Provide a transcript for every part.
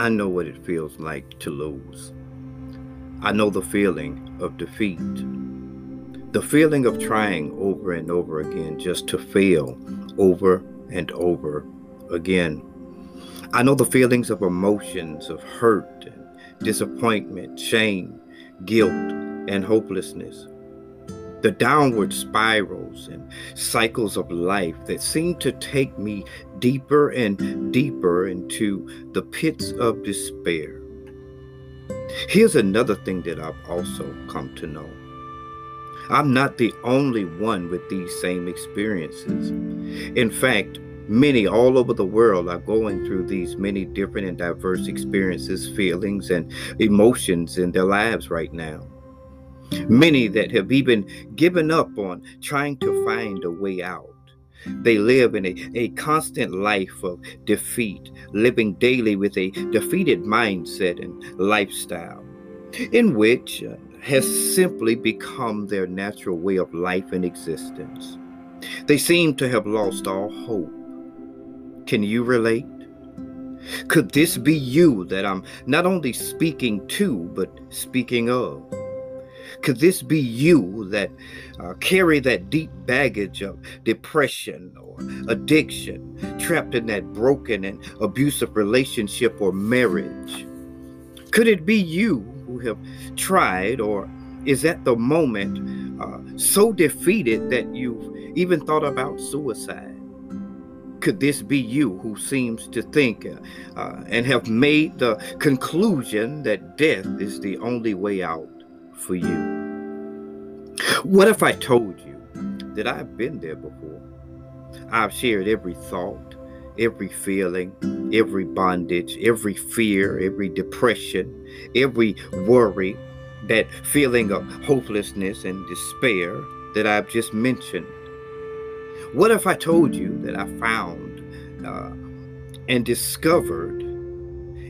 I know what it feels like to lose. I know the feeling of defeat. The feeling of trying over and over again just to fail over and over again. I know the feelings of emotions of hurt disappointment, shame, guilt, and hopelessness. The downward spirals and cycles of life that seem to take me deeper and deeper into the pits of despair. Here's another thing that I've also come to know. I'm not the only one with these same experiences. In fact, many all over the world are going through these many different and diverse experiences, feelings, and emotions in their lives right now. Many that have even given up on trying to find a way out. They live in a, a constant life of defeat, living daily with a defeated mindset and lifestyle, in which uh, has simply become their natural way of life and existence. They seem to have lost all hope. Can you relate? Could this be you that I'm not only speaking to, but speaking of? Could this be you that uh, carry that deep baggage of depression or addiction, trapped in that broken and abusive relationship or marriage? Could it be you who have tried or is at the moment uh, so defeated that you've even thought about suicide? Could this be you who seems to think uh, uh, and have made the conclusion that death is the only way out for you? What if I told you that I've been there before? I've shared every thought, every feeling, every bondage, every fear, every depression, every worry, that feeling of hopelessness and despair that I've just mentioned. What if I told you that I found uh, and discovered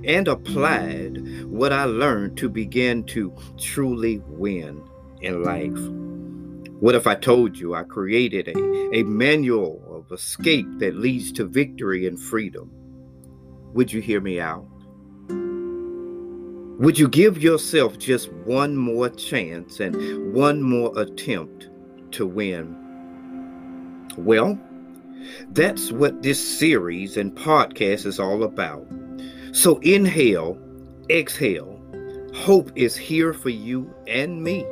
and applied what I learned to begin to truly win in life? What if I told you I created a, a manual of escape that leads to victory and freedom? Would you hear me out? Would you give yourself just one more chance and one more attempt to win? Well, that's what this series and podcast is all about. So inhale, exhale. Hope is here for you and me.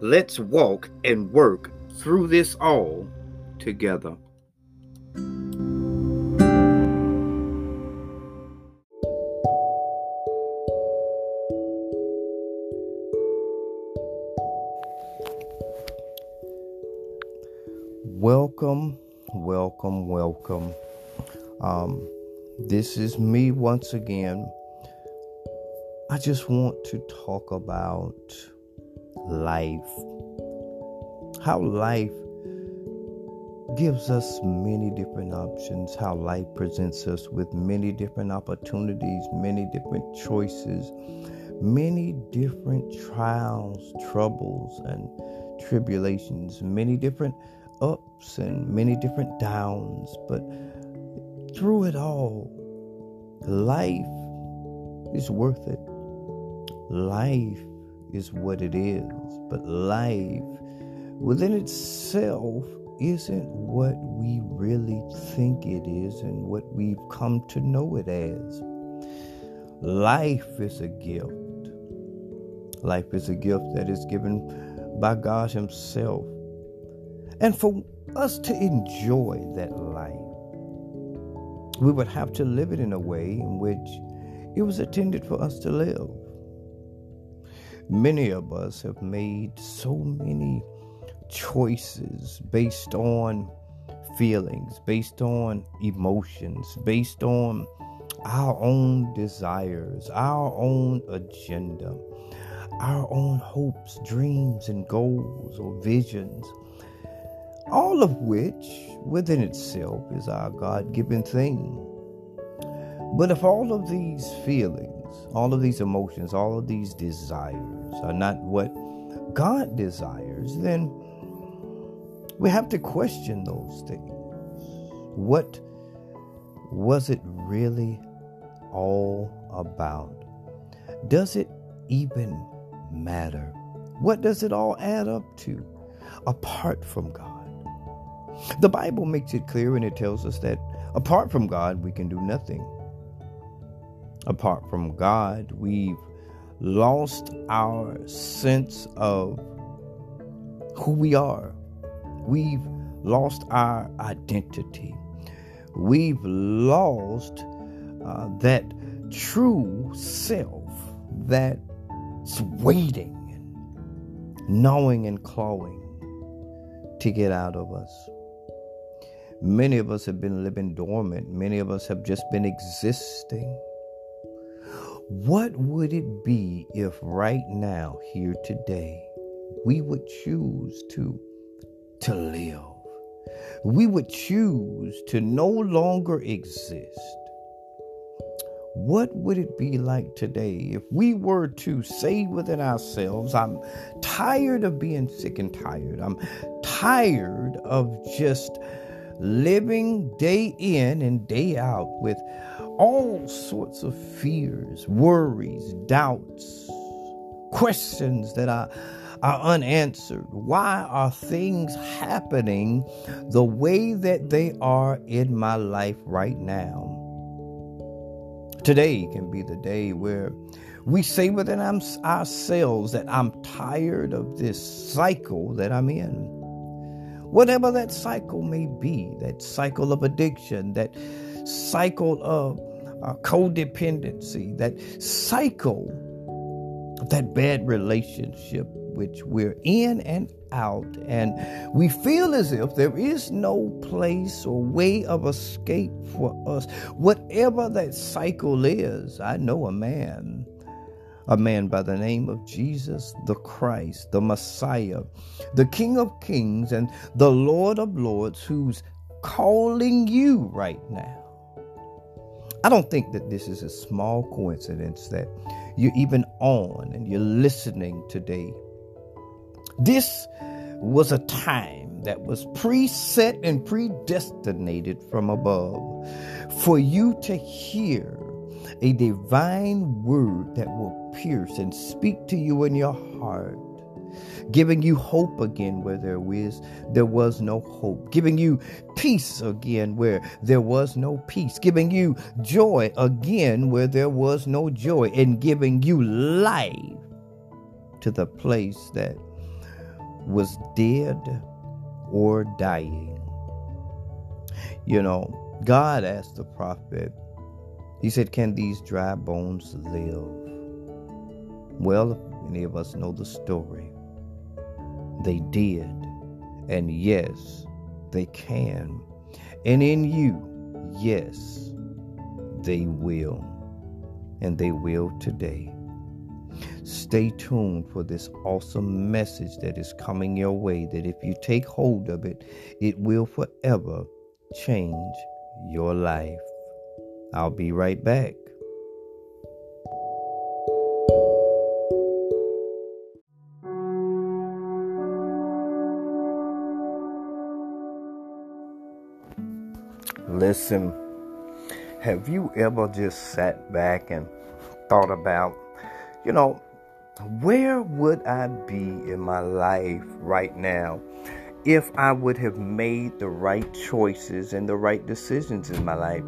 Let's walk and work through this all together. Welcome, welcome, welcome. Um, this is me once again. I just want to talk about life. How life gives us many different options, how life presents us with many different opportunities, many different choices, many different trials, troubles, and tribulations, many different ups and many different downs, but through it all, life is worth it. Life is what it is, but life within itself isn't what we really think it is and what we've come to know it as. Life is a gift. Life is a gift that is given by God Himself. And for us to enjoy that life, we would have to live it in a way in which it was intended for us to live. Many of us have made so many choices based on feelings, based on emotions, based on our own desires, our own agenda, our own hopes, dreams, and goals or visions all of which within itself is our God given thing. But if all of these feelings, all of these emotions, all of these desires are not what God desires, then we have to question those things. What was it really all about? Does it even matter? What does it all add up to apart from God? The Bible makes it clear and it tells us that apart from God, we can do nothing. Apart from God, we've lost our sense of who we are. We've lost our identity. We've lost uh, that true self that's waiting gnawing and clawing to get out of us. Many of us have been living dormant. Many of us have just been existing. What would it be if right now, here today, we would choose to, to live? We would choose to no longer exist what would it be like today if we were to say within ourselves, I'm tired of being sick and tired. I'm tired of just living day in and day out with all sorts of fears, worries, doubts, questions that are, are unanswered. Why are things happening the way that they are in my life right now? Today can be the day where we say within ourselves that I'm tired of this cycle that I'm in. Whatever that cycle may be, that cycle of addiction, that cycle of uh, codependency, that cycle of that bad relationship which we're in and out, and we feel as if there is no place or way of escape for us. Whatever that cycle is, I know a man, a man by the name of Jesus the Christ, the Messiah, the King of Kings, and the Lord of Lords, who's calling you right now. I don't think that this is a small coincidence that you're even on and you're listening today. This was a time that was preset and predestinated from above for you to hear a divine word that will pierce and speak to you in your heart giving you hope again where there was there was no hope giving you peace again where there was no peace giving you joy again where there was no joy and giving you life to the place that was dead or dying. You know, God asked the prophet, He said, Can these dry bones live? Well, many of us know the story. They did. And yes, they can. And in you, yes, they will. And they will today. Stay tuned for this awesome message that is coming your way. That if you take hold of it, it will forever change your life. I'll be right back. Listen, have you ever just sat back and thought about you know, where would I be in my life right now if I would have made the right choices and the right decisions in my life?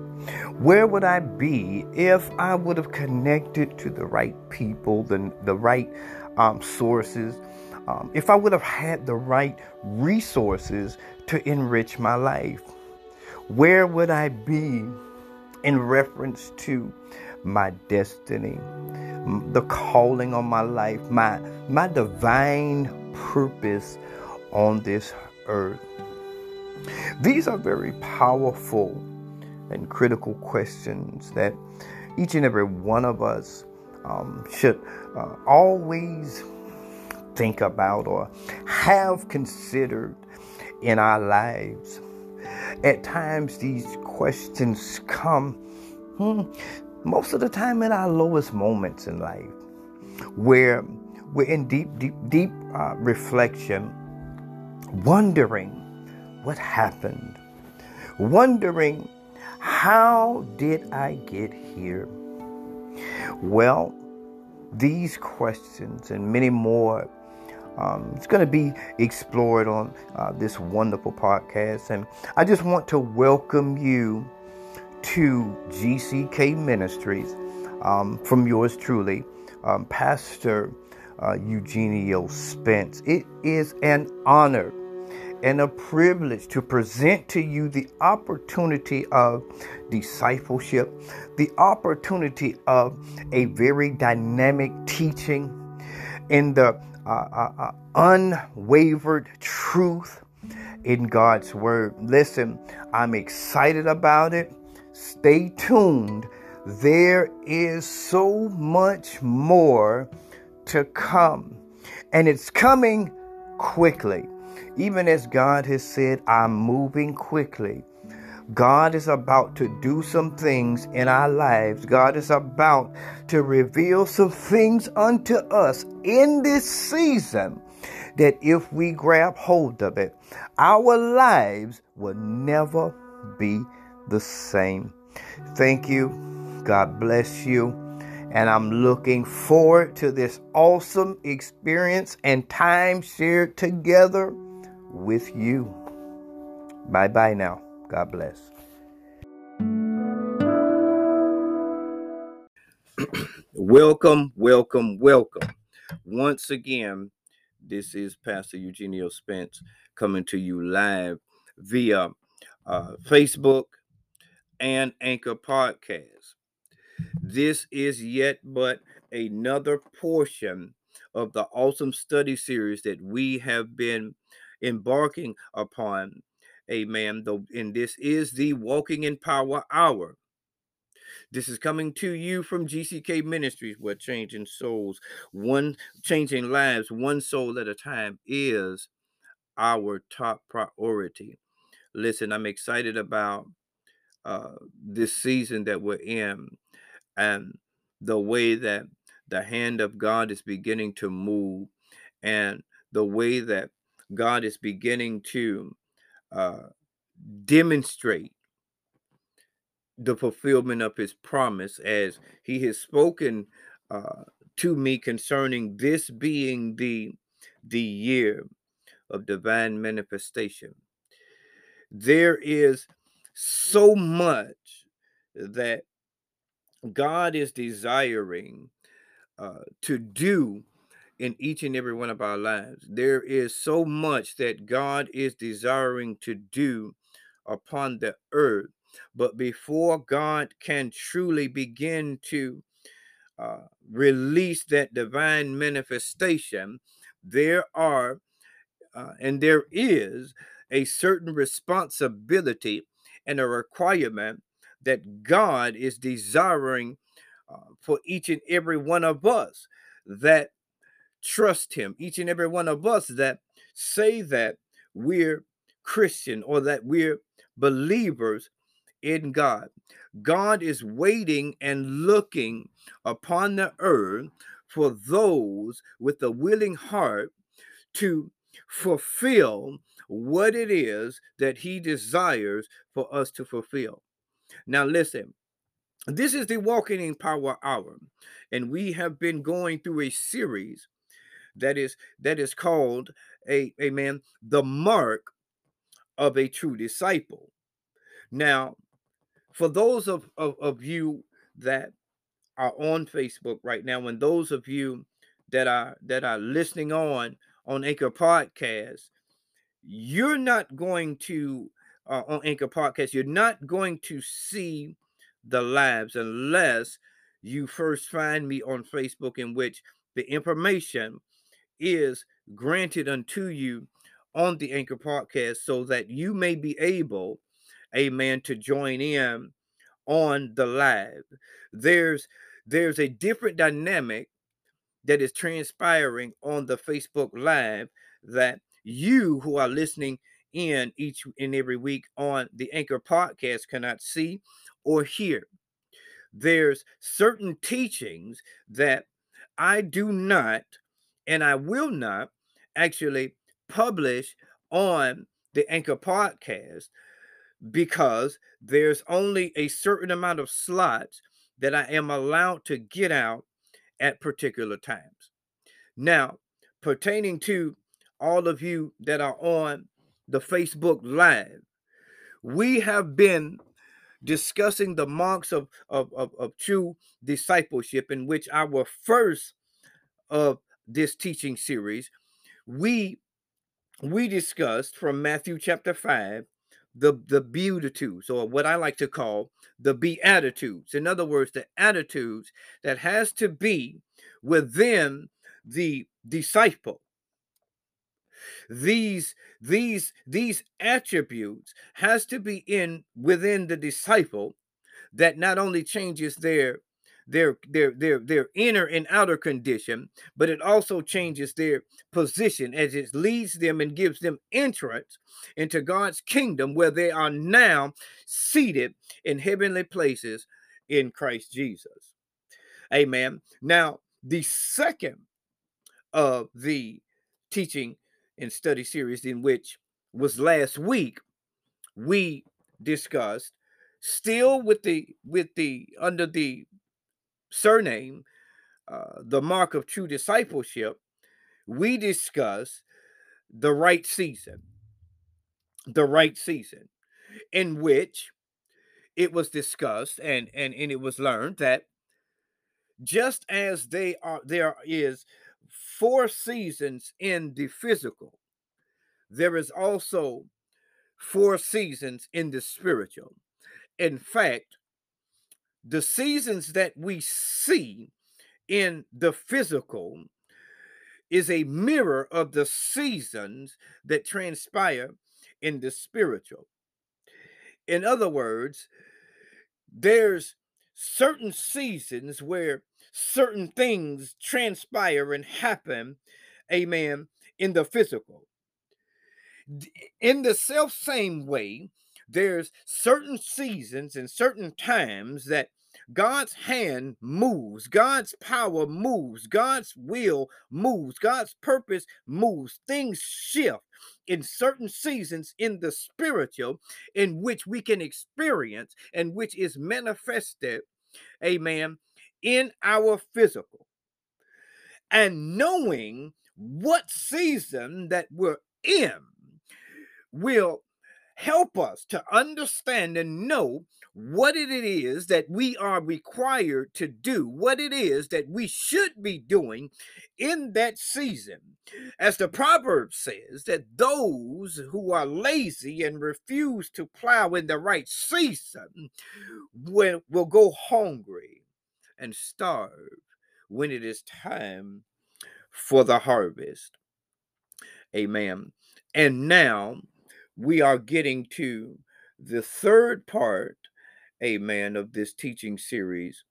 Where would I be if I would have connected to the right people, the, the right um, sources, um, if I would have had the right resources to enrich my life? Where would I be in reference to my destiny, the calling on my life, my, my divine purpose on this earth? These are very powerful and critical questions that each and every one of us um, should uh, always think about or have considered in our lives. At times, these questions come hmm, most of the time in our lowest moments in life, where we're in deep, deep, deep uh, reflection, wondering what happened, wondering how did I get here? Well, these questions and many more um, it's going to be explored on uh, this wonderful podcast. And I just want to welcome you to GCK Ministries um, from yours truly, um, Pastor uh, Eugenio Spence. It is an honor and a privilege to present to you the opportunity of discipleship, the opportunity of a very dynamic teaching in the uh, unwavered truth in God's Word. Listen, I'm excited about it. Stay tuned. There is so much more to come, and it's coming quickly. Even as God has said, I'm moving quickly. God is about to do some things in our lives. God is about to reveal some things unto us in this season that if we grab hold of it, our lives will never be the same. Thank you. God bless you. And I'm looking forward to this awesome experience and time shared together with you. Bye bye now. God bless. welcome, welcome, welcome. Once again, this is Pastor Eugenio Spence coming to you live via uh, Facebook and Anchor Podcast. This is yet but another portion of the awesome study series that we have been embarking upon Amen. Though, and this is the Walking in Power Hour. This is coming to you from GCK Ministries, where changing souls, one changing lives, one soul at a time is our top priority. Listen, I'm excited about uh, this season that we're in and the way that the hand of God is beginning to move and the way that God is beginning to uh, demonstrate the fulfillment of his promise as he has spoken uh, to me concerning this being the the year of divine manifestation. There is so much that god is desiring uh, to do in each and every one of our lives. There is so much that God is desiring to do upon the earth. But before God can truly begin to uh, release that divine manifestation, there are uh, and there is a certain responsibility and a requirement that God is desiring uh, for each and every one of us that trust him. Each and every one of us that say that we're Christian or that we're believers in God. God is waiting and looking upon the earth for those with a willing heart to fulfill what it is that he desires for us to fulfill. Now, listen, this is the Walking in Power Hour, and we have been going through a series that is that is called a, a man the mark of a true disciple. Now for those of, of, of you that are on facebook right now and those of you that are that are listening on on anchor podcast you're not going to uh, on anchor podcast you're not going to see the lives unless you first find me on facebook in which the information is granted unto you on the Anchor podcast so that you may be able, amen, to join in on the live. There's there's a different dynamic that is transpiring on the Facebook live that you who are listening in each and every week on the Anchor podcast cannot see or hear. There's certain teachings that I do not and I will not actually publish on the Anchor podcast because there's only a certain amount of slots that I am allowed to get out at particular times. Now, pertaining to all of you that are on the Facebook Live, we have been discussing the marks of, of, of, of true discipleship, in which our first of this teaching series, we we discussed from Matthew chapter 5 the the beatitudes or what I like to call the beatitudes. In other words, the attitudes that has to be within the disciple. These these these attributes has to be in within the disciple that not only changes their their their their their inner and outer condition, but it also changes their position as it leads them and gives them entrance into God's kingdom where they are now seated in heavenly places in Christ Jesus. Amen. Now, the second of the teaching and study series in which was last week we discussed still with the with the under the surname, uh, the mark of true discipleship, we discuss the right season. The right season in which it was discussed and, and, and it was learned that just as they are there is four seasons in the physical, there is also four seasons in the spiritual. In fact, the seasons that we see in the physical is a mirror of the seasons that transpire in the spiritual. In other words, there's certain seasons where certain things transpire and happen, amen, in the physical. In the self same way, there's certain seasons and certain times that God's hand moves, God's power moves, God's will moves, God's purpose moves. Things shift in certain seasons in the spiritual in which we can experience and which is manifested, amen, in our physical. And knowing what season that we're in will help us to understand and know what it is that we are required to do, what it is that we should be doing in that season. As the proverb says, that those who are lazy and refuse to plow in the right season will, will go hungry and starve when it is time for the harvest. Amen. And now we are getting to the third part, amen, of this teaching series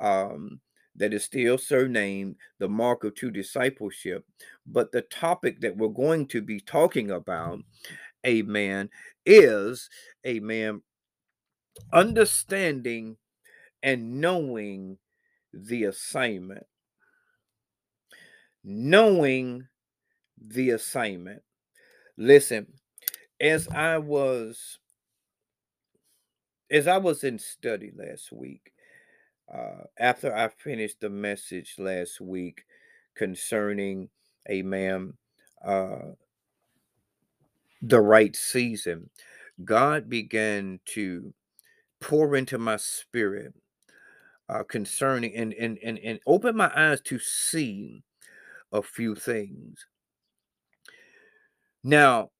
um, that is still surnamed the mark of true discipleship. But the topic that we're going to be talking about, amen, is, amen, understanding and knowing the assignment. Knowing the assignment. Listen, as I was as I was in study last week, uh, after I finished the message last week concerning a man, uh, the right season, God began to pour into my spirit uh, concerning and, and and and open my eyes to see a few things. Now,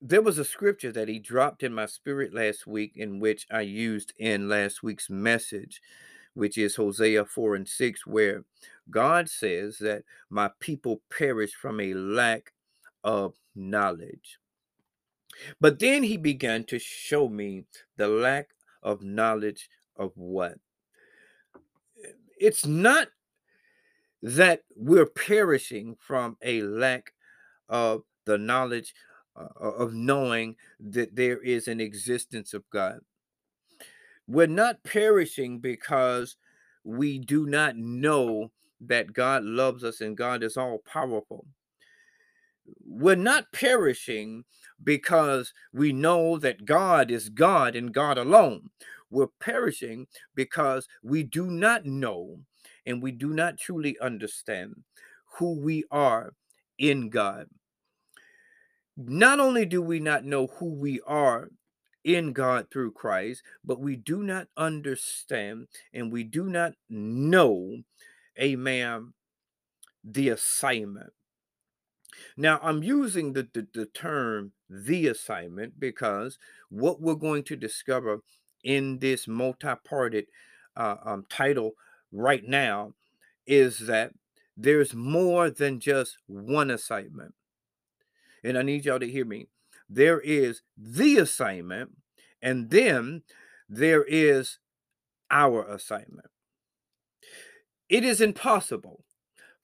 there was a scripture that he dropped in my spirit last week, in which I used in last week's message, which is Hosea 4 and 6, where God says that my people perish from a lack of knowledge. But then he began to show me the lack of knowledge of what? It's not that we're perishing from a lack of the knowledge of knowing that there is an existence of God. We're not perishing because we do not know that God loves us and God is all powerful. We're not perishing because we know that God is God and God alone. we're perishing because we do not know and we do not truly understand who we are in God. Not only do we not know who we are in God through Christ, but we do not understand and we do not know, amen, the assignment. Now, I'm using the, the, the, term the assignment because what we're going to discover in this multi parted uh, um, title right now is that there's more than just one assignment. And I need y'all to hear me. There is the assignment, and then there is our assignment. It is impossible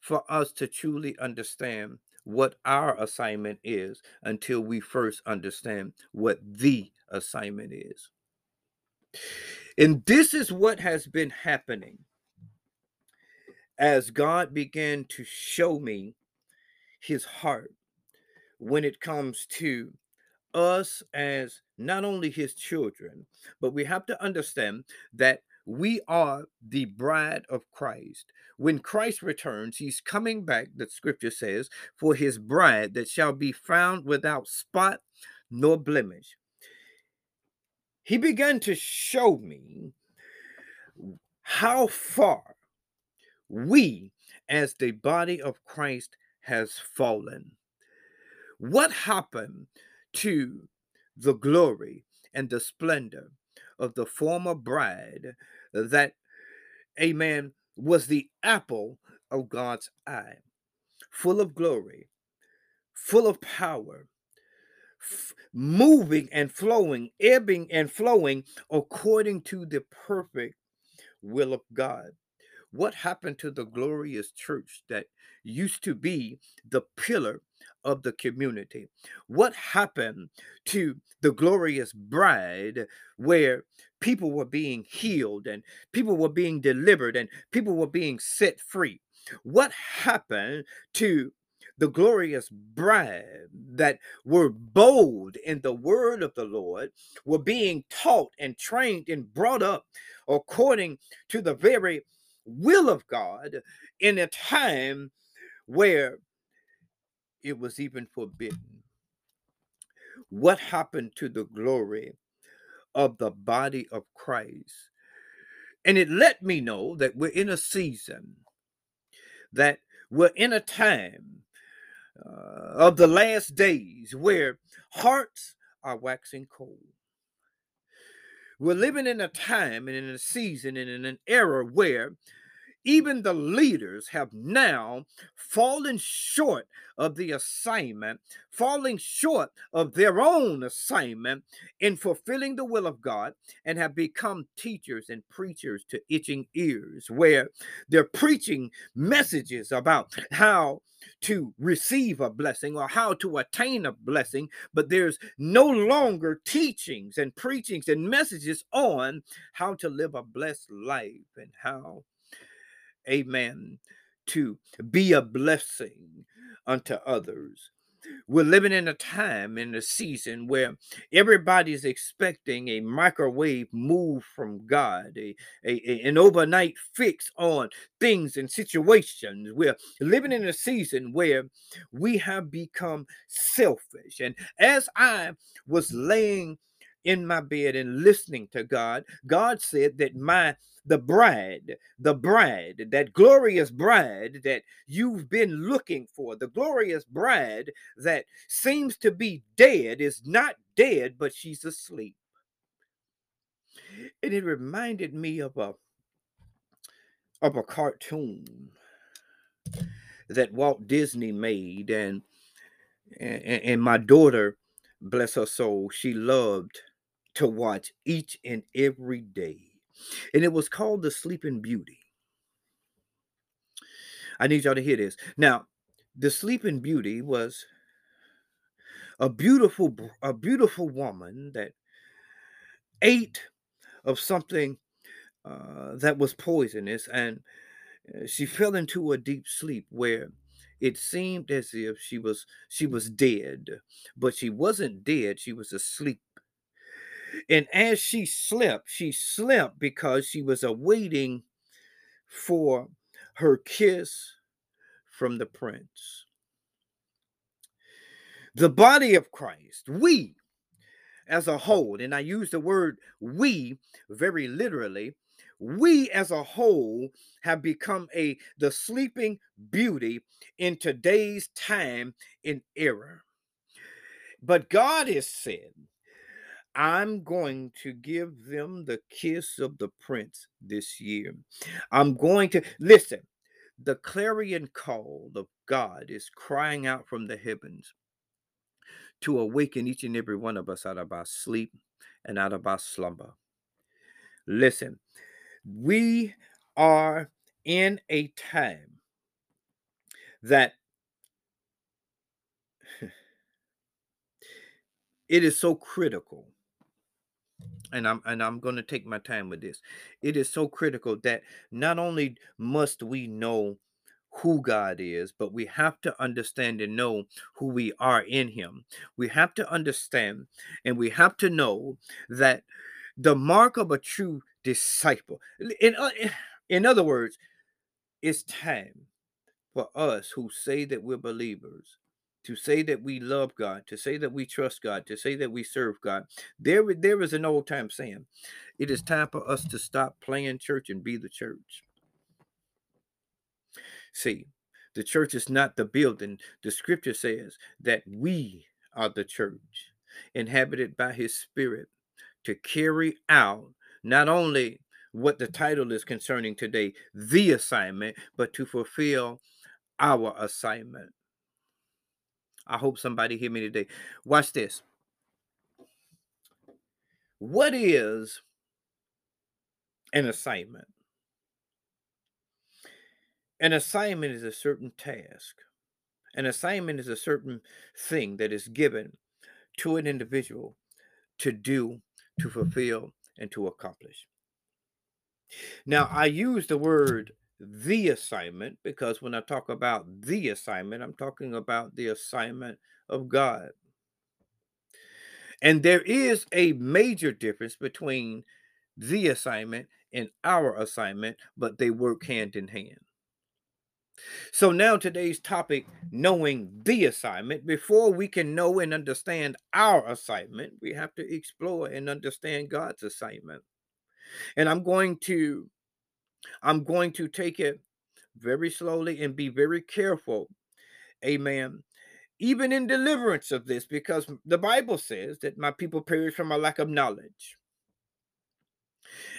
for us to truly understand what our assignment is until we first understand what the assignment is. And this is what has been happening as God began to show me his heart when it comes to us as not only his children, but we have to understand that we are the bride of Christ. When Christ returns, he's coming back, the scripture says, for his bride that shall be found without spot nor blemish. He began to show me how far we, as the body of Christ, has fallen. What happened to the glory and the splendor of the former bride that, amen, was the apple of God's eye, full of glory, full of power, f- moving and flowing, ebbing and flowing according to the perfect will of God. What happened to the glorious church that used to be the pillar of the community? What happened to the glorious bride where people were being healed and people were being delivered and people were being set free? What happened to the glorious bride that were bold in the word of the Lord, were being taught and trained and brought up according to the very will of God in a time where it was even forbidden. What happened to the glory of the body of Christ? And it let me know that we're in a season, that we're in a time uh, of the last days where hearts are waxing cold. We're living in a time and in a season and in an era where even the leaders have now fallen short of the assignment, falling short of their own assignment in fulfilling the will of God, and have become teachers and preachers to itching ears, where they're preaching messages about how to receive a blessing or how to attain a blessing, but there's no longer teachings and preachings and messages on how to live a blessed life and how amen, to be a blessing unto others. We're living in a time, in a season where everybody's expecting a microwave move from God, a, a, an overnight fix on things and situations. We're living in a season where we have become selfish. And as I was laying in my bed and listening to God, God said that my the bride, the bride, that glorious bride that you've been looking for, the glorious bride that seems to be dead is not dead, but she's asleep. And it reminded me of a of a cartoon that Walt Disney made, and and, and my daughter, bless her soul, she loved to watch each and every day and it was called The Sleeping Beauty. I need y'all to hear this. Now, The Sleeping Beauty was a beautiful a beautiful woman that ate of something uh, that was poisonous and uh, she fell into a deep sleep where it seemed as if she was she was dead but she wasn't dead she was asleep And as she slept, she slept because she was awaiting for her kiss from the prince. The body of Christ, we as a whole, and I use the word we very literally, we as a whole have become a the sleeping beauty in today's time in error. But God has said, I'm going to give them the kiss of the prince this year. I'm going to listen. The clarion call of God is crying out from the heavens to awaken each and every one of us out of our sleep and out of our slumber. Listen, we are in a time that it is so critical and I'm and I'm going to take my time with this. It is so critical that not only must we know who God is, but we have to understand and know who we are in Him. We have to understand and we have to know that the mark of a true disciple, in, uh, in other words, it's time for us who say that we're believers to say that we love God, to say that we trust God, to say that we serve God. There, there is an old time saying, it is time for us to stop playing church and be the church. See, the church is not the building. The scripture says that we are the church, inhabited by his spirit, to carry out not only what the title is concerning today, the assignment, but to fulfill our assignment. I hope somebody hear me today. Watch this. What is an assignment? An assignment is a certain task. An assignment is a certain thing that is given to an individual to do, to fulfill, and to accomplish. Now, I use the word the assignment because when I talk about the assignment, I'm talking about the assignment of God. And there is a major difference between the assignment and our assignment, but they work hand in hand. So now today's topic, knowing the assignment. Before we can know and understand our assignment, we have to explore and understand God's assignment. And I'm going to I'm going to take it very slowly and be very careful. Amen. Even in deliverance of this, because the Bible says that my people perish from a lack of knowledge.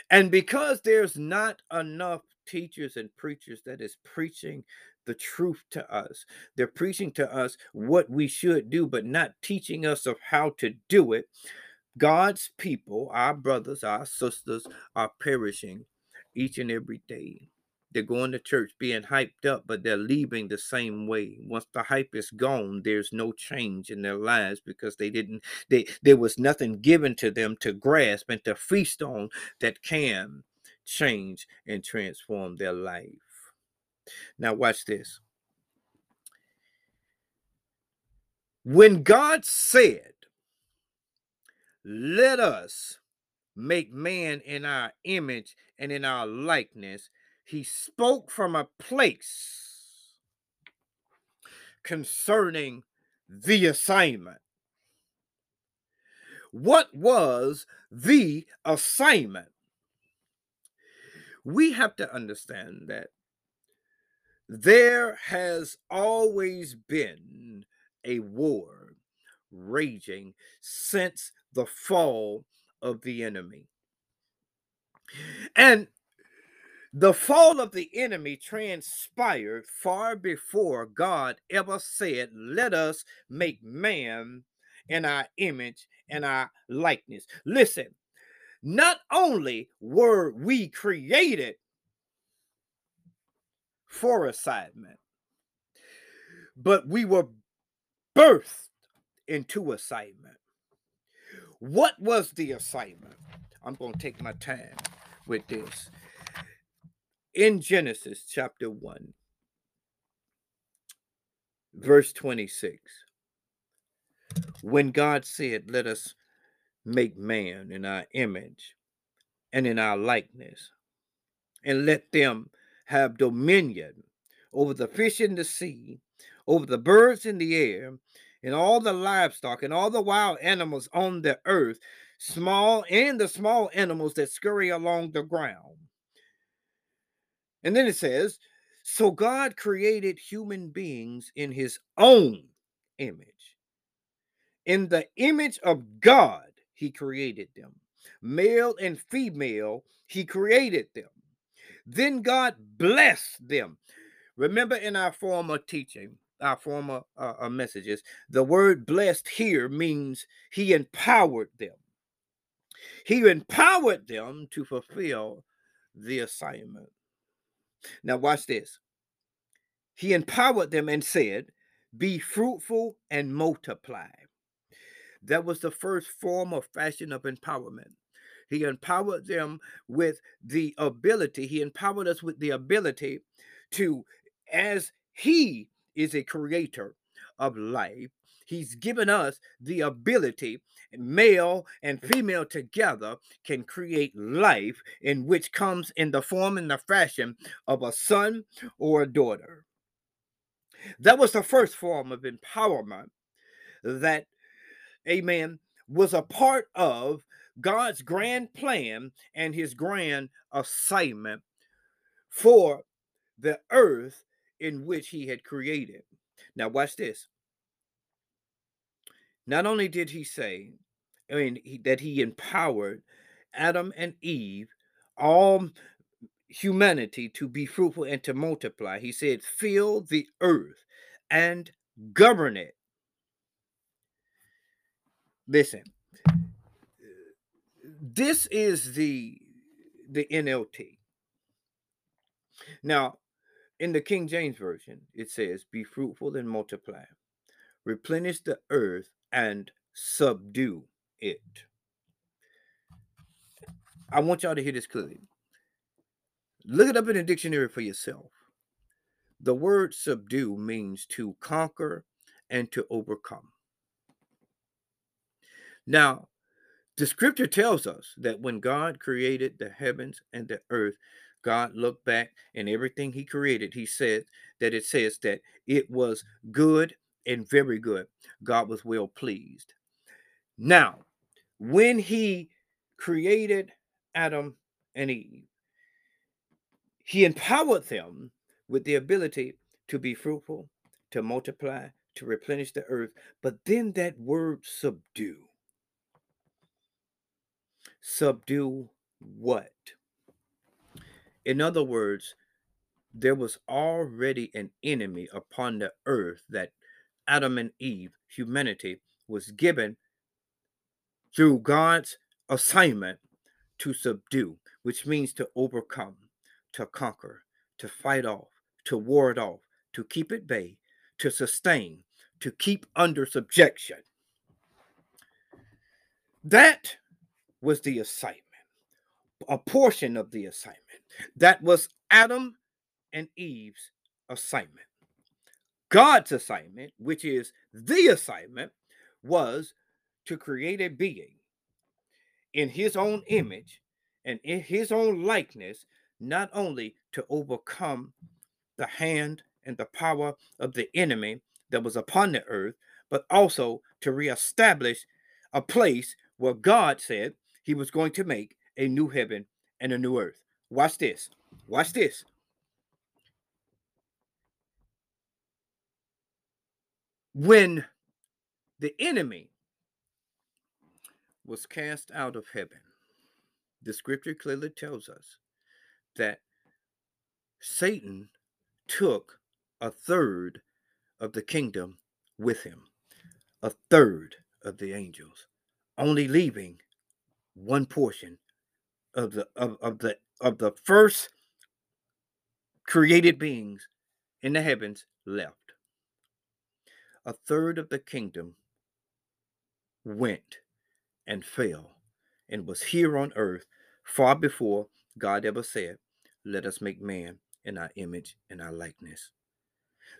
And because there's not enough teachers and preachers that is preaching the truth to us, they're preaching to us what we should do, but not teaching us of how to do it. God's people, our brothers, our sisters, are perishing each and every day. They're going to church being hyped up, but they're leaving the same way. Once the hype is gone, there's no change in their lives because they didn't, they there was nothing given to them to grasp and to feast on that can change and transform their life. Now, watch this. When God said, Let us make man in our image and in our likeness, he spoke from a place concerning the assignment. What was the assignment? We have to understand that there has always been a war raging since the fall of the enemy. And the fall of the enemy transpired far before God ever said, Let us make man in our image and our likeness. Listen, not only were we created for assignment, but we were birthed into assignment. What was the assignment? I'm going to take my time with this. In Genesis chapter 1, verse 26, when God said, Let us make man in our image and in our likeness, and let them have dominion over the fish in the sea, over the birds in the air, and all the livestock and all the wild animals on the earth, small and the small animals that scurry along the ground. And then it says, So God created human beings in his own image. In the image of God, he created them. Male and female, he created them. Then God blessed them. Remember in our former teaching, our former uh, messages, the word blessed here means he empowered them. He empowered them to fulfill the assignment. Now, watch this. He empowered them and said, Be fruitful and multiply. That was the first form of fashion of empowerment. He empowered them with the ability, he empowered us with the ability to, as he is a creator of life, he's given us the ability male and female together can create life in which comes in the form and the fashion of a son or a daughter. That was the first form of empowerment that amen was a part of God's grand plan and his grand assignment for the earth in which he had created. Now, watch this. Not only did he say, I mean, he, that he empowered Adam and Eve, all humanity, to be fruitful and to multiply, he said, fill the earth and govern it. Listen, this is the the NLT. Now, in the King James Version, it says, Be fruitful and multiply, replenish the earth and subdue it. I want y'all to hear this clearly. Look it up in the dictionary for yourself. The word subdue means to conquer and to overcome. Now, the scripture tells us that when God created the heavens and the earth, God looked back and everything he created, he said that it says that it was good and very good. God was well pleased. Now, when he created Adam and Eve, he empowered them with the ability to be fruitful, to multiply, to replenish the earth. But then that word subdue subdue what? In other words, there was already an enemy upon the earth that Adam and Eve, humanity, was given through God's assignment to subdue, which means to overcome, to conquer, to fight off, to ward off, to keep at bay, to sustain, to keep under subjection. That was the assignment, a portion of the assignment. That was Adam and Eve's assignment. God's assignment, which is the assignment, was to create a being in his own image and in his own likeness, not only to overcome the hand and the power of the enemy that was upon the earth, but also to reestablish a place where God said he was going to make a new heaven and a new earth. Watch this. Watch this. When the enemy was cast out of heaven, the scripture clearly tells us that Satan took a third of the kingdom with him, a third of the angels, only leaving one portion of the of, of the of the first created beings in the heavens left. A third of the kingdom went and fell and was here on earth far before God ever said, Let us make man in our image and our likeness.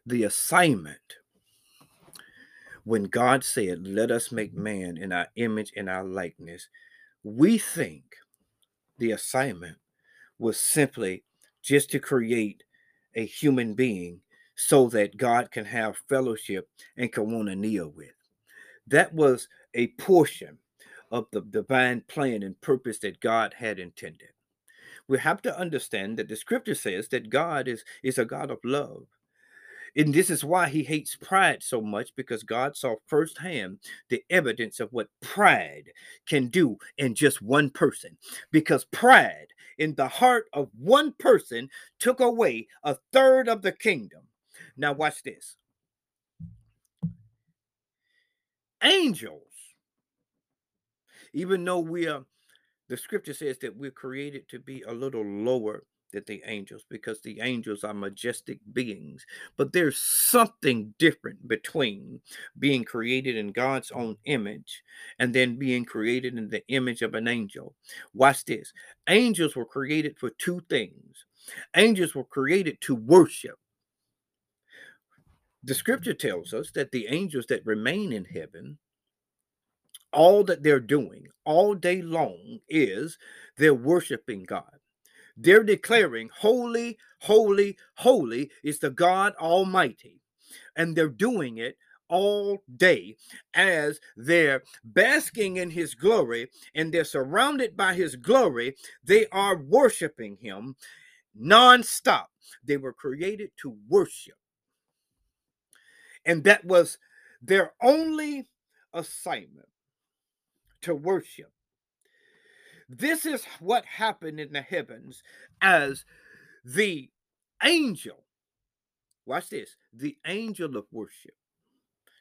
The assignment when God said, Let us make man in our image and our likeness, we think the assignment was simply just to create a human being so that God can have fellowship and can want to kneel with. That was a portion of the divine plan and purpose that God had intended. We have to understand that the scripture says that God is, is a God of love. And this is why he hates pride so much because God saw firsthand the evidence of what pride can do in just one person. Because pride in the heart of one person took away a third of the kingdom. Now, watch this. Angels, even though we are, the scripture says that we're created to be a little lower the angels because the angels are majestic beings. But there's something different between being created in God's own image and then being created in the image of an angel. Watch this angels were created for two things angels were created to worship the scripture tells us that the angels that remain in heaven, all that they're doing all day long is they're worshiping God. They're declaring, Holy, holy, holy is the God Almighty. And they're doing it all day as they're basking in his glory and they're surrounded by his glory. They are worshiping him nonstop. They were created to worship. And that was their only assignment to worship. This is what happened in the heavens as the angel, watch this, the angel of worship,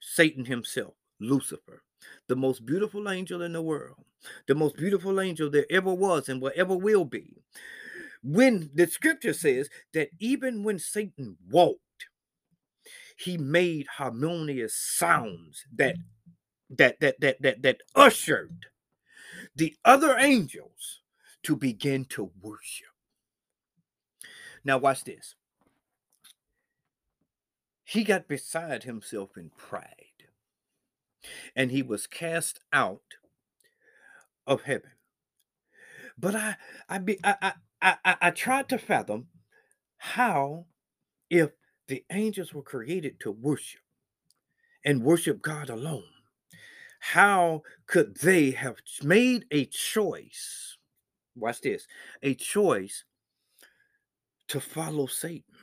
Satan himself, Lucifer, the most beautiful angel in the world, the most beautiful angel there ever was and will ever will be. When the scripture says that even when Satan walked, he made harmonious sounds that that that that that that ushered the other angels to begin to worship. Now watch this. He got beside himself in pride. And he was cast out of heaven. But I I be I I I, I tried to fathom how if the angels were created to worship and worship God alone. How could they have made a choice? Watch this a choice to follow Satan.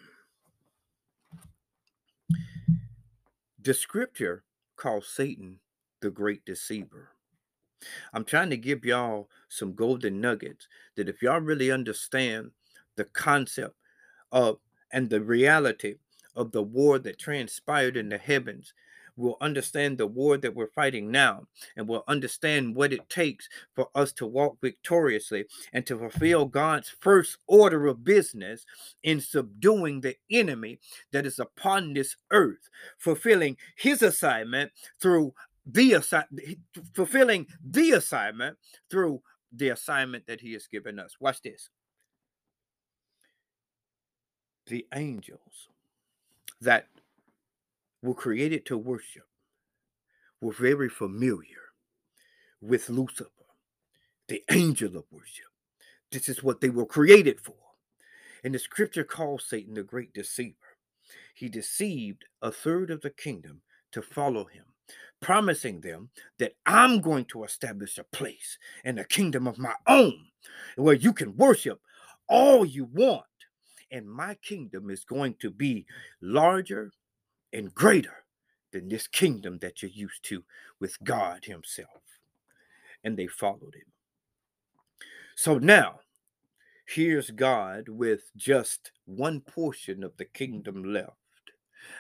The scripture calls Satan the great deceiver. I'm trying to give y'all some golden nuggets that if y'all really understand the concept of and the reality of the war that transpired in the heavens will understand the war that we're fighting now and will understand what it takes for us to walk victoriously and to fulfill God's first order of business in subduing the enemy that is upon this earth, fulfilling his assignment through the assignment, fulfilling the assignment through the assignment that he has given us. Watch this. The angels that were created to worship were very familiar with Lucifer, the angel of worship. This is what they were created for. And the scripture calls Satan the great deceiver. He deceived a third of the kingdom to follow him, promising them that I'm going to establish a place in a kingdom of my own where you can worship all you want and my kingdom is going to be larger and greater than this kingdom that you're used to with God Himself. And they followed him. So now, here's God with just one portion of the kingdom left,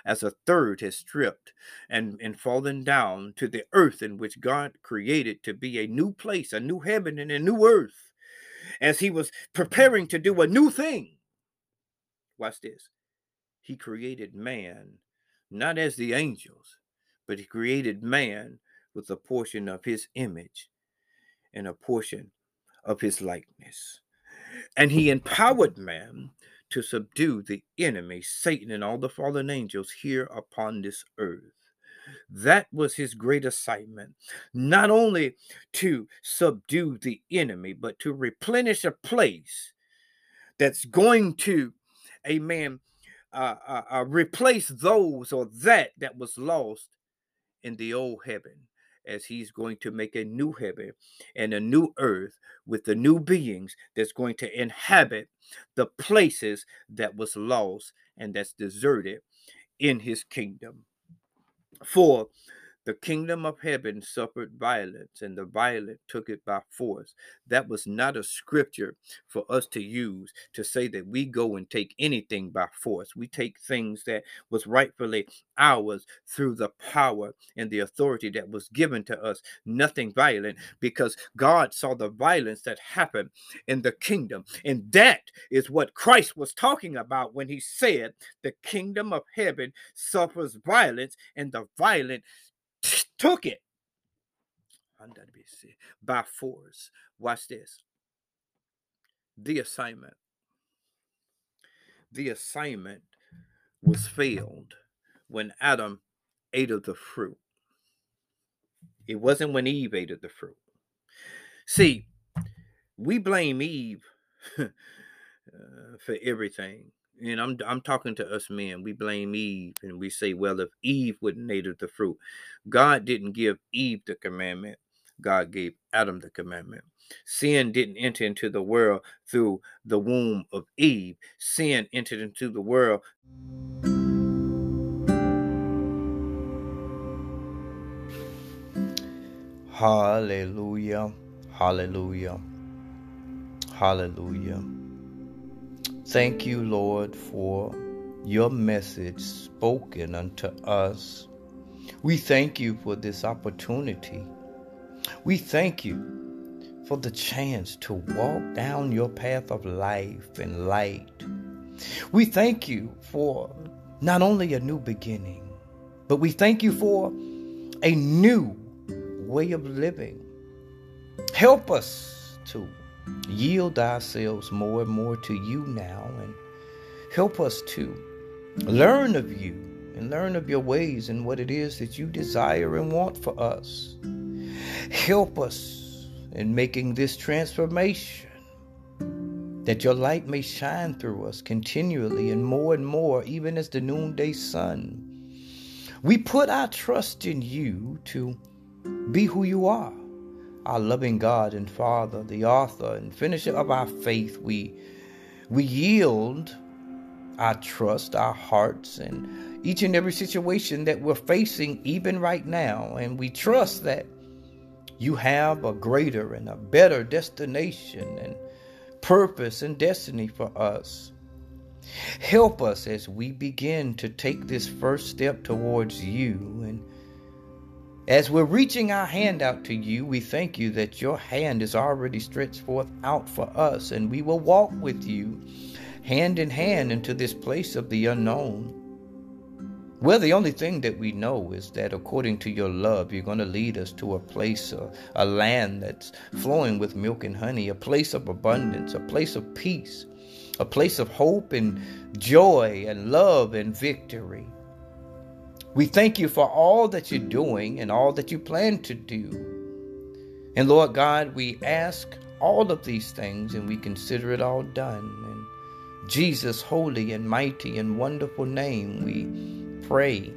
as a third has stripped and, and fallen down to the earth in which God created to be a new place, a new heaven, and a new earth, as He was preparing to do a new thing watch this. He created man not as the angels, but he created man with a portion of his image and a portion of his likeness. And he empowered man to subdue the enemy, Satan, and all the fallen angels here upon this earth. That was his great assignment. Not only to subdue the enemy, but to replenish a place that's going to, amen, uh, uh, replace those or that that was lost in the old heaven as he's going to make a new heaven and a new earth with the new beings that's going to inhabit the places that was lost and that's deserted in his kingdom. For the kingdom of heaven suffered violence, and the violent took it by force. That was not a scripture for us to use to say that we go and take anything by force. We take things that was rightfully ours through the power and the authority that was given to us. Nothing violent, because God saw the violence that happened in the kingdom. And that is what Christ was talking about when he said, The kingdom of heaven suffers violence, and the violent took it by force. Watch this. The assignment. The assignment was failed when Adam ate of the fruit. It wasn't when Eve ate of the fruit. See, we blame Eve uh, for everything and I'm I'm talking to us men. We blame Eve and we say, well, if Eve wouldn't eat of the fruit, God didn't give Eve the commandment. God gave Adam the commandment. Sin didn't enter into the world through the womb of Eve. Sin entered into the world. Hallelujah. Hallelujah. Hallelujah. Thank you, Lord, for your message spoken unto us. We thank you for this opportunity. We thank you for the chance to walk down your path of life and light. We thank you for not only a new beginning, but we thank you for a new way of living. Help us to yield ourselves more and more to you now and help us to learn of you and learn of your ways and what it is that you desire and want for us. Help us in making this transformation that your light may shine through us continually and more and more, even as the noonday sun. We put our trust in you to be who you are our loving God and Father, the author and finisher of our faith, we we yield our trust, our hearts, and each and every situation that we're facing, even right now. And we trust that you have a greater and a better destination and purpose and destiny for us. Help us as we begin to take this first step towards you and as we're reaching our hand out to you, we thank you that your hand is already stretched forth out for us, and we will walk with you hand in hand into this place of the unknown. Well, the only thing that we know is that according to your love, you're going to lead us to a place, a, a land that's flowing with milk and honey, a place of abundance, a place of peace, a place of hope and joy and love and victory. We thank you for all that you're doing and all that you plan to do. And Lord God, we ask all of these things and we consider it all done. In Jesus' holy and mighty and wonderful name, we pray.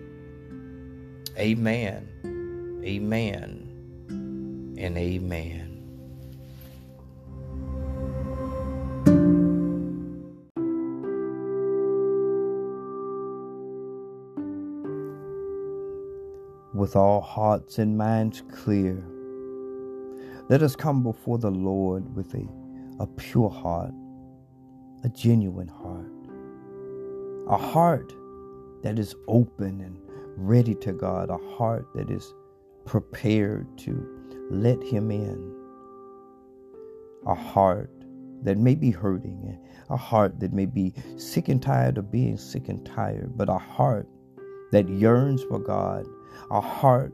Amen, amen, and amen. With all hearts and minds clear. Let us come before the Lord with a, a pure heart, a genuine heart, a heart that is open and ready to God, a heart that is prepared to let Him in, a heart that may be hurting, a heart that may be sick and tired of being sick and tired, but a heart that yearns for God a heart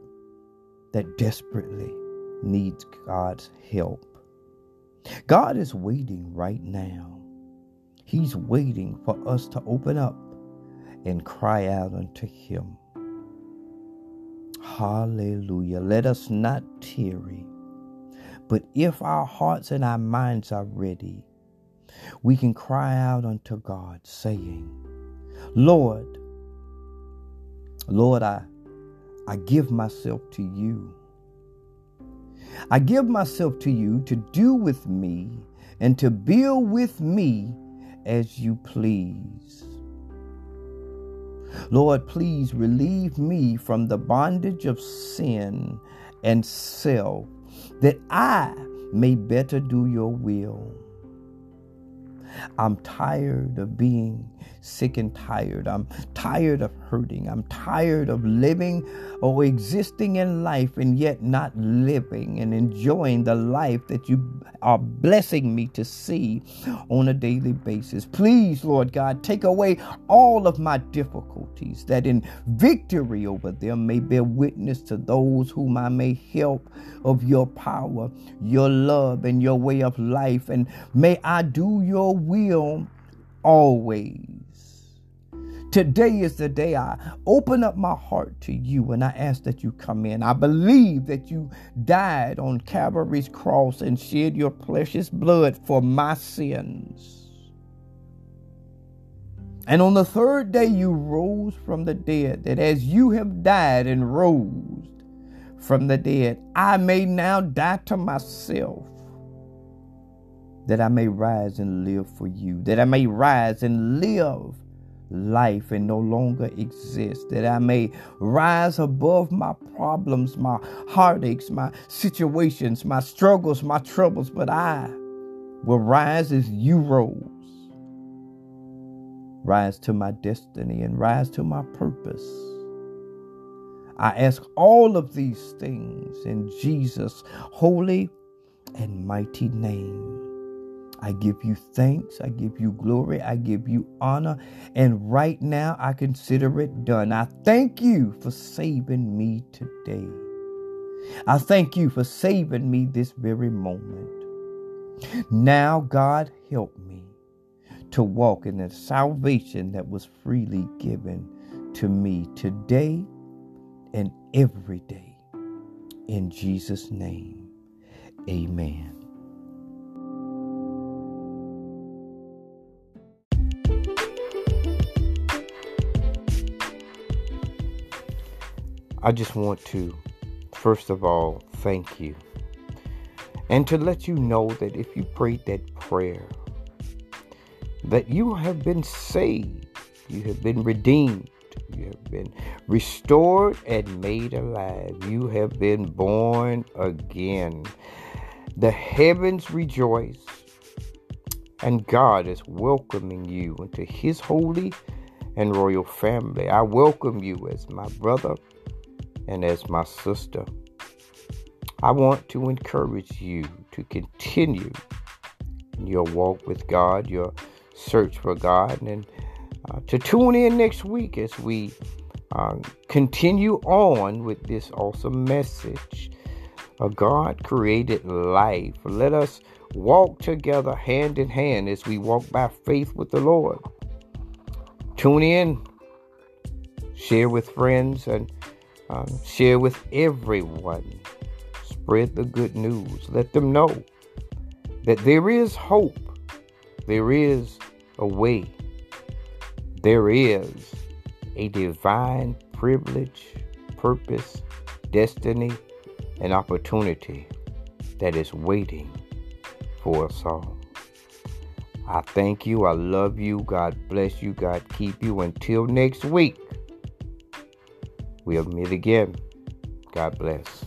that desperately needs God's help. God is waiting right now. He's waiting for us to open up and cry out unto Him. Hallelujah. Let us not tarry. But if our hearts and our minds are ready, we can cry out unto God, saying, Lord, Lord, I, I give myself to you. I give myself to you to do with me and to build with me as you please. Lord, please relieve me from the bondage of sin and self that I may better do your will. I'm tired of being sick and tired. I'm tired of hurting. I'm tired of living or existing in life and yet not living and enjoying the life that you are blessing me to see on a daily basis. Please, Lord God, take away all of my difficulties that in victory over them may bear witness to those whom I may help of your power, your love, and your way of life. And may I do your will always. Today is the day I open up my heart to you and I ask that you come in. I believe that you died on Calvary's cross and shed your precious blood for my sins. And on the third day you rose from the dead, that as you have died and rose from the dead, I may now die to myself that I may rise and live for you, that I may rise and live life and no longer exist, that I may rise above my problems, my heartaches, my situations, my struggles, my troubles, but I will rise as you rose. Rise to my destiny and rise to my purpose. I ask all of these things in Jesus' holy and mighty name. I give you thanks. I give you glory. I give you honor. And right now, I consider it done. I thank you for saving me today. I thank you for saving me this very moment. Now, God, help me to walk in the salvation that was freely given to me today and every day. In Jesus' name, amen. I just want to, first of all, thank you. And to let you know that if you prayed that prayer, that you have been saved, you have been redeemed, you have been restored and made alive, you have been born again. The heavens rejoice, and God is welcoming you into His holy and royal family. I welcome you as my brother and as my sister, I want to encourage you to continue in your walk with God, your search for God, and uh, to tune in next week as we uh, continue on with this awesome message. A God created life. Let us walk together hand in hand as we walk by faith with the Lord. Tune in, share with friends, and um, share with everyone. Spread the good news. Let them know that there is hope. There is a way. There is a divine privilege, purpose, destiny, and opportunity that is waiting for us all. I thank you. I love you. God bless you. God keep you. Until next week. We'll meet again. God bless.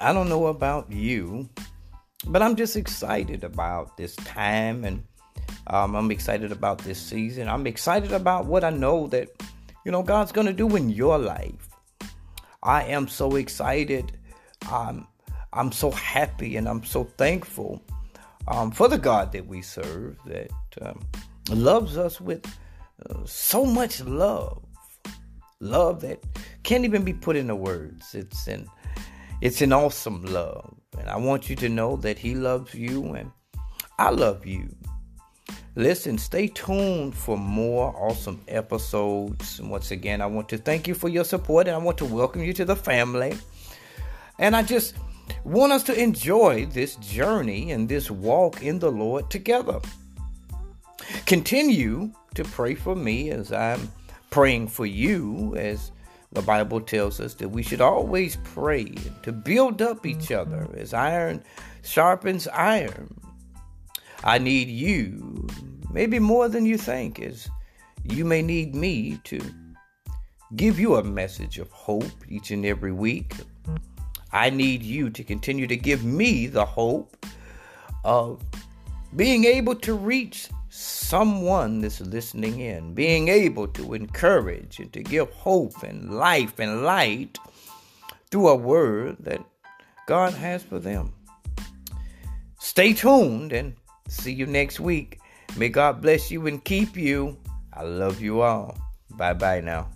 I don't know about you, but I'm just excited about this time and um, I'm excited about this season. I'm excited about what I know that, you know, God's going to do in your life. I am so excited I'm I'm so happy and I'm so thankful um, for the God that we serve that um, loves us with uh, so much love, love that can't even be put into words. It's an It's an awesome love. And I want you to know that He loves you and I love you. Listen, stay tuned for more awesome episodes. Once again, I want to thank you for your support and I want to welcome you to the family. And I just want us to enjoy this journey and this walk in the Lord together. Continue to pray for me as I'm praying for you, as the Bible tells us that we should always pray to build up each other as iron sharpens iron. I need you, maybe more than you think, as you may need me to give you a message of hope each and every week. I need you to continue to give me the hope of being able to reach someone that's listening in, being able to encourage and to give hope and life and light through a word that God has for them. Stay tuned and see you next week. May God bless you and keep you. I love you all. Bye bye now.